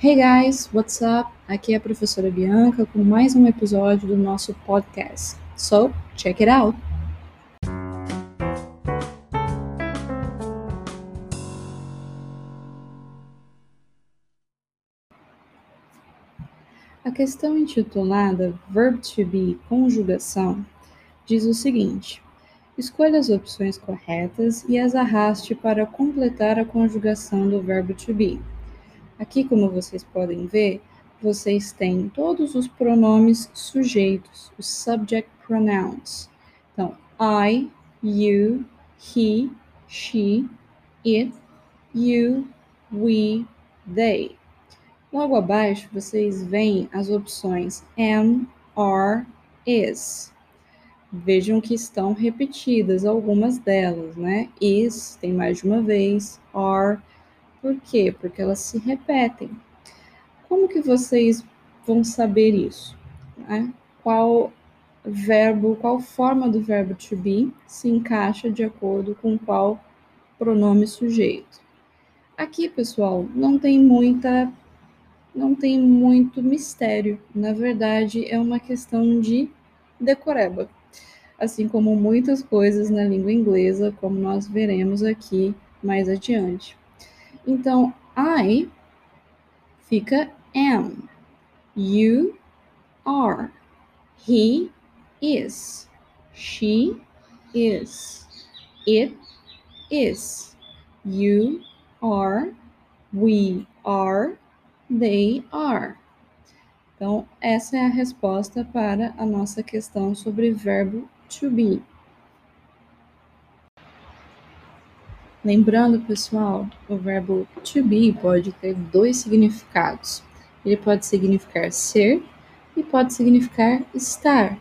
Hey guys, what's up? Aqui é a professora Bianca com mais um episódio do nosso podcast. So, check it out! A questão intitulada Verb to be conjugação diz o seguinte: escolha as opções corretas e as arraste para completar a conjugação do verbo to be. Aqui, como vocês podem ver, vocês têm todos os pronomes sujeitos, os subject pronouns. Então, I, you, he, she, it, you, we, they. Logo abaixo, vocês veem as opções am, are, is. Vejam que estão repetidas algumas delas, né? Is tem mais de uma vez, are por quê? Porque elas se repetem. Como que vocês vão saber isso? Né? Qual verbo, qual forma do verbo to be se encaixa de acordo com qual pronome sujeito? Aqui, pessoal, não tem muita não tem muito mistério. Na verdade, é uma questão de decoreba. Assim como muitas coisas na língua inglesa, como nós veremos aqui mais adiante. Então, I fica am. You are. He is. She is. It is. You are. We are. They are. Então, essa é a resposta para a nossa questão sobre verbo to be. Lembrando, pessoal, o verbo to be pode ter dois significados. Ele pode significar ser e pode significar estar.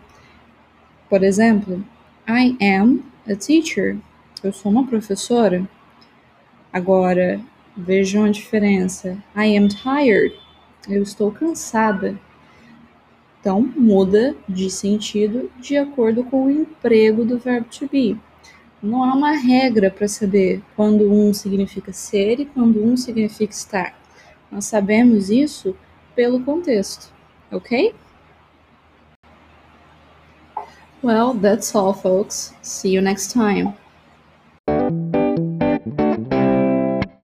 Por exemplo, I am a teacher. Eu sou uma professora. Agora, vejam a diferença. I am tired. Eu estou cansada. Então, muda de sentido de acordo com o emprego do verbo to be. Não há uma regra para saber quando um significa ser e quando um significa estar. Nós sabemos isso pelo contexto, ok? Well, that's all, folks. See you next time.